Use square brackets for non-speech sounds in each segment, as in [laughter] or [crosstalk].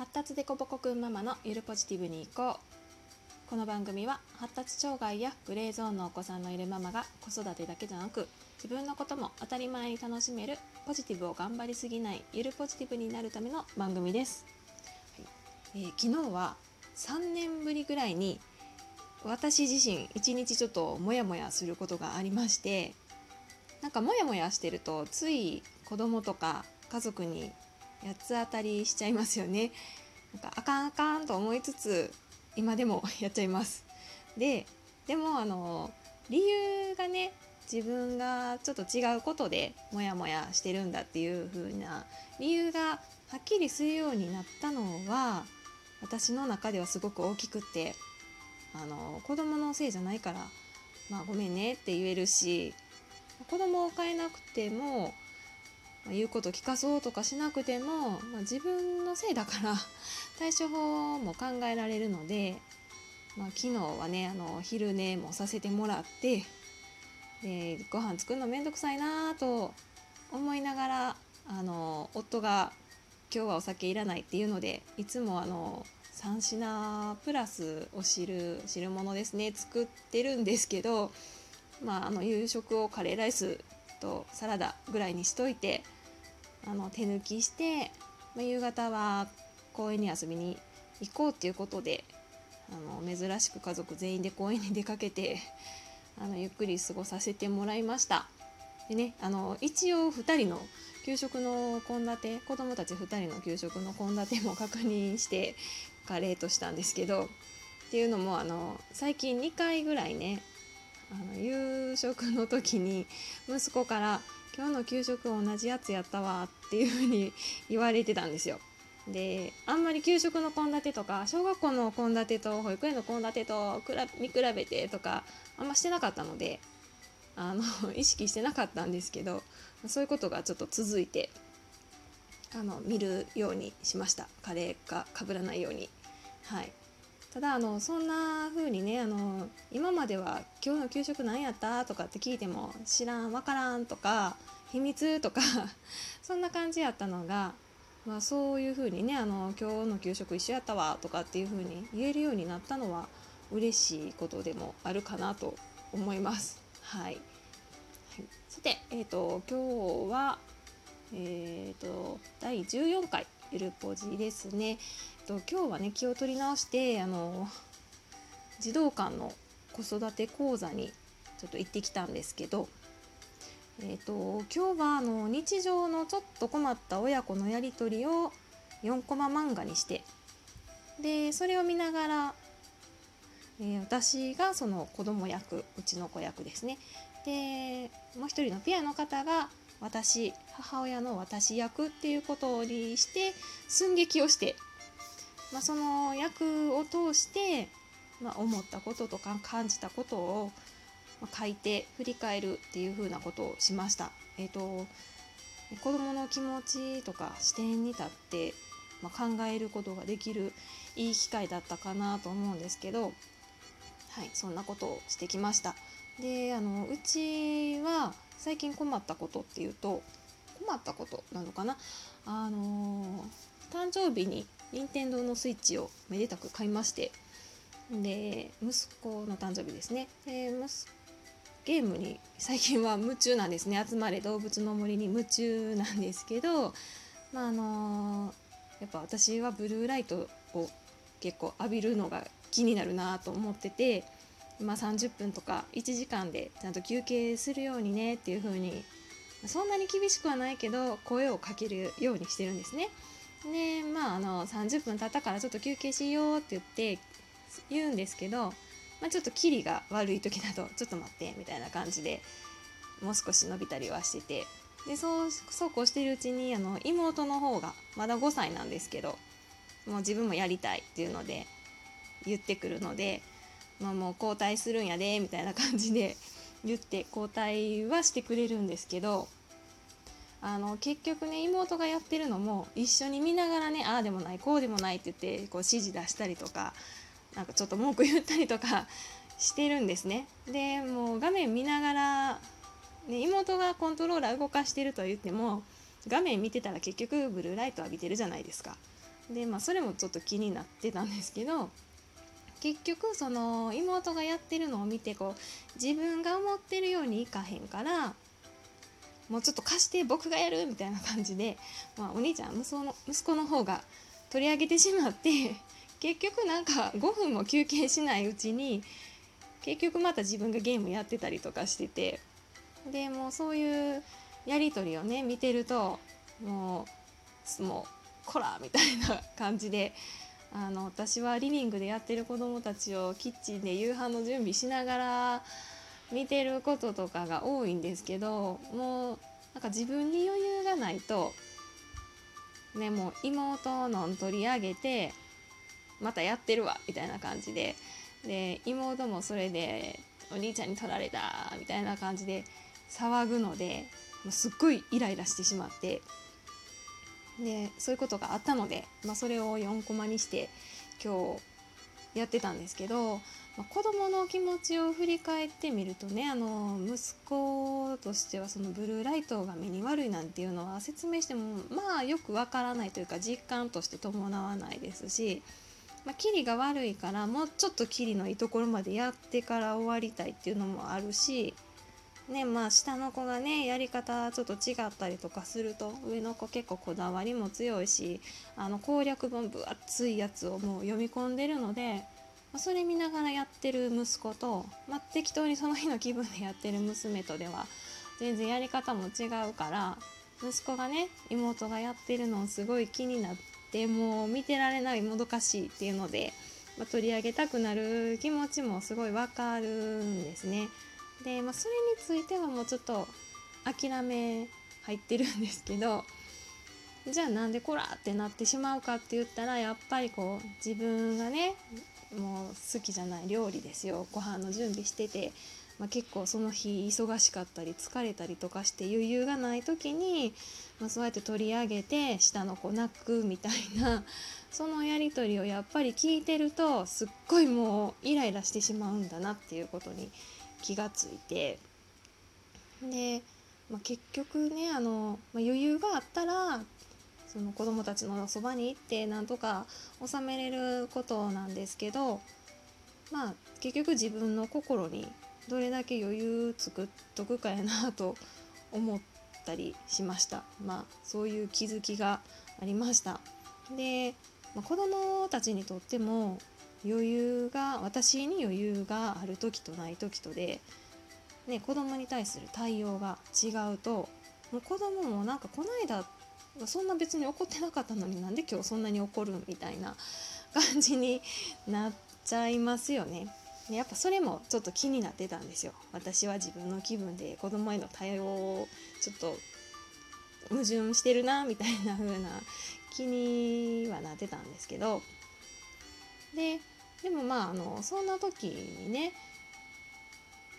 発達デコボコくんママのゆるポジティブに行こう。この番組は発達障害やグレーゾーンのお子さんのいるママが子育てだけじゃなく自分のことも当たり前に楽しめるポジティブを頑張りすぎないゆるポジティブになるための番組です、はい。えー昨日は3年ぶりぐらいに私自身一日ちょっとモヤモヤすることがありましてなんかモヤモヤしてるとつい子供とか家族に八つ当たりしちゃいますよね。なんかあかんあかんと思いつつ今でも [laughs] やっちゃいます。ででもあの理由がね自分がちょっと違うことでモヤモヤしてるんだっていう風な理由がはっきりするようになったのは私の中ではすごく大きくってあの子供のせいじゃないからまあごめんねって言えるし子供を変えなくてもま言うこと聞かそうとかしなくても、まあ、自分のせいだから [laughs] 対処法も考えられるので、まあ、昨日はねあの昼寝もさせてもらってでご飯作るのめんどくさいなと思いながらあの夫が「今日はお酒いらない」っていうのでいつもあの3品プラスお汁汁物ですね作ってるんですけど、まあ、あの夕食をカレーライスとサラダぐらいにしといてあの手抜きして、まあ、夕方は公園に遊びに行こうっていうことであの珍しく家族全員で公園に出かけてあのゆっくり過ごさせてもらいました。でねあの一応2人の給食の献立子供たち2人の給食の献立も確認してカレーとしたんですけどっていうのもあの最近2回ぐらいねあの夕食の時に息子から「今日の給食同じやつやったわ」っていう風に言われてたんですよ。であんまり給食の献立とか小学校の献立と保育園の献立と見比べてとかあんましてなかったのであの意識してなかったんですけどそういうことがちょっと続いてあの見るようにしましたカレーがかぶらないように。はいただあのそんな風にねあの今までは「今日の給食何やった?」とかって聞いても「知らん分からん」とか「秘密」とか [laughs] そんな感じやったのが、まあ、そういう風にねあの「今日の給食一緒やったわ」とかっていう風に言えるようになったのは嬉しいことでもあるかなと思います。はい、はい、さて、えー、と今日は、えー、と第14回ゆるポジですね。えっと今日はね気を取り直してあの児童館の子育て講座にちょっと行ってきたんですけど、えっと今日はあの日常のちょっと困った親子のやり取りを4コマ漫画にしてでそれを見ながら、えー私がその子供役うちの子役ですねでもう一人のピアの方が私母親の私役っていうことにして寸劇をしてまあ、その役を通して、まあ、思ったこととか感じたことを書いて振り返るっていう風なことをしました。えー、と子どもの気持ちとか視点に立って、まあ、考えることができるいい機会だったかなと思うんですけど、はい、そんなことをしてきました。であのうちは最近困ったことっていうと困ったことなのかな？あの誕生日に任天堂のスイッチをめでたく買いましてで息子の誕生日ですね。で息ゲームに最近は夢中なんですね。集まれ動物の森に夢中なんですけどまああのやっぱ私はブルーライトを結構浴びるのが気になるなと思ってて、まあ、30分とか1時間でちゃんと休憩するようにねっていう風にそんなに厳しくはないけど声をかけるようにしてるんですね。でまああの30分経ったからちょっと休憩しようって言って言うんですけど、まあ、ちょっとキリが悪い時だとちょっと待ってみたいな感じでもう少し伸びたりはしててでそうそうこうしてるうちにあの妹の方がまだ5歳なんですけどもう自分もやりたいっていうので言ってくるので、まあ、もう交代するんやでみたいな感じで [laughs] 言って交代はしてくれるんですけどあの結局ね妹がやってるのも一緒に見ながらねああでもないこうでもないって言ってこう指示出したりとかなんかちょっと文句言ったりとか [laughs] してるんですね。でもう画面見ながら、ね、妹がコントローラー動かしてると言っても画面見てたら結局ブルーライト浴びてるじゃないですか。でまあそれもちょっと気になってたんですけど結局その妹がやってるのを見てこう自分が思ってるようにいかへんからもうちょっと貸して僕がやるみたいな感じで、まあ、お兄ちゃん息子の息子の方が取り上げてしまって結局なんか5分も休憩しないうちに結局また自分がゲームやってたりとかしててでもうそういうやり取りをね見てるともうもうこらみたいな感じであの私はリビングでやってる子どもたちをキッチンで夕飯の準備しながら見てることとかが多いんですけどもうなんか自分に余裕がないとねもう妹の取り上げてまたやってるわみたいな感じでで妹もそれでお兄ちゃんに取られたみたいな感じで騒ぐのですっごいイライラしてしまってでそういうことがあったので、まあ、それを4コマにして今日やってたんですけど、まあ、子どもの気持ちを振り返ってみるとねあの息子としてはそのブルーライトが目に悪いなんていうのは説明してもまあよくわからないというか実感として伴わないですし。まあ、キリが悪いからもうちょっとキリのいいところまでやってから終わりたいっていうのもあるしねまあ下の子がねやり方ちょっと違ったりとかすると上の子結構こだわりも強いしあの攻略本分厚いやつをもう読み込んでるので、それ見ながらやってる息子と、まあ、適当にその日の気分でやってる娘とでは全然やり方も違うから息子がね妹がやってるのをすごい気になってもう見てられないもどかしいっていうので、まあ、取り上げたくなる気持ちもすごいわかるんですね。で、まあ、それについてはもうちょっと諦め入ってるんですけどじゃあなんでこらってなってしまうかって言ったらやっぱりこう自分がねもう好きじゃない料理ですよご飯の準備してて、まあ、結構その日忙しかったり疲れたりとかして余裕がない時に、まあ、そうやって取り上げて下の子泣くみたいな [laughs] そのやり取りをやっぱり聞いてるとすっごいもうイライラしてしまうんだなっていうことに気がついて。で、まあ、結局ねあの、まあ、余裕があったらその子どもたちのそばに行ってなんとか収めれることなんですけどまあ結局自分の心にどれだけ余裕作っとくかやなと思ったりしました。まあそういう気づきがありました。で、まあ、子どもたちにとっても余裕が私に余裕がある時とない時とで、ね、子供に対する対応が違うともう子供もなんかこの間そんな別に怒ってなかったのになんで今日そんなに怒るみたいな感じになっちゃいますよね。やっぱそれもちょっと気になってたんですよ。私は自分の気分で子供への対応をちょっと矛盾してるなみたいな風な気にはなってたんですけどででもまああのそんな時にね、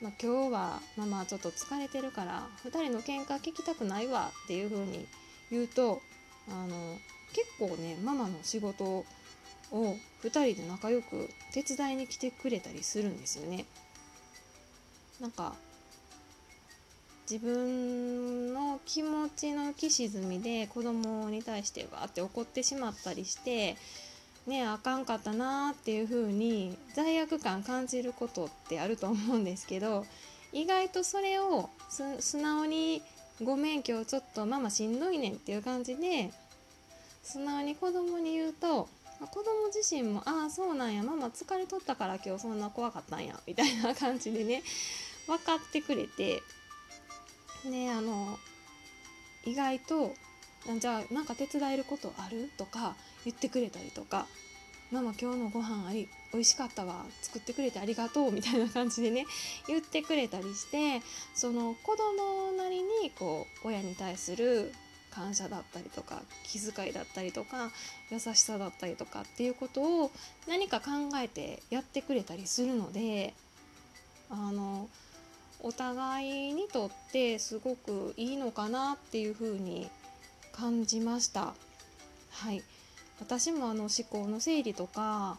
まあ、今日はママちょっと疲れてるから2人の喧嘩聞きたくないわっていう風に言うとあの結構ねママの仕事を2人で仲良く手伝いに来てくれたりするんですよね。なんか自分の気持ちの浮き沈みで子供に対してわって怒ってしまったりしてねあかんかったなっていう風に罪悪感感じることってあると思うんですけど意外とそれを素直に「ごめん今日ちょっとママしんどいねん」っていう感じで素直に子供に言うと子供自身も「ああそうなんやママ疲れとったから今日そんな怖かったんや」みたいな感じでね分かってくれてねあの意外とじゃあなんか手伝えることある？とか言ってくれたりとか「ママ今日のご飯あり美味しかったわ。作ってくれてありがとう」みたいな感じでね。[laughs] 言ってくれたりしてその子供なりにこう親に対する感謝だったりとか気遣いだったりとか優しさだったりとかっていうことを何か考えてやってくれたりするのであのお互いにとってすごくいいのかなっていうふうに感じました。はい私もあの思考の整理とか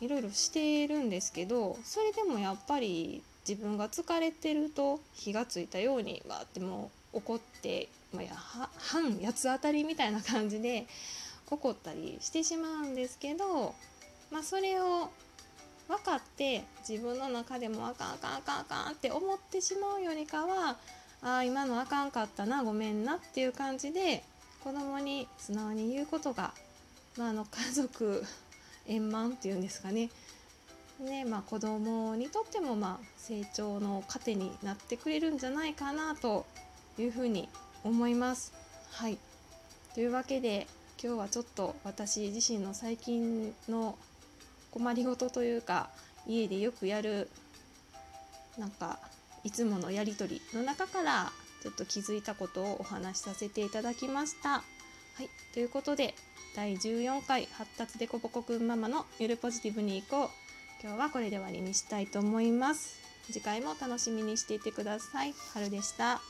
いろいろしてるんですけどそれでもやっぱり自分が疲れてると火がついたようにわーってもう怒って、まあ、や半八つ当たりみたいな感じで起こったりしてしまうんですけど、まあ、それを分かって自分の中でもあかんあかんあかんあかんって思ってしまうよりかはあ今のあかんかったなごめんなっていう感じで子供に素直に言うことが、まあ、あの家族 [laughs] 円満っていうんですかねねまあ、子供にとってもまあ成長の糧になってくれるんじゃないかなというふうに思います。はいというわけで今日はちょっと私自身の最近の困りごとというか家でよくやるなんかいつものやり取りの中からちょっと気づいたことをお話しさせていただきました。はい、ということで第14回発達でこぼこくんママのゆるポジティブに行こう。今日はこれで終わりにしたいと思います。次回も楽しみにしていてください。春でした。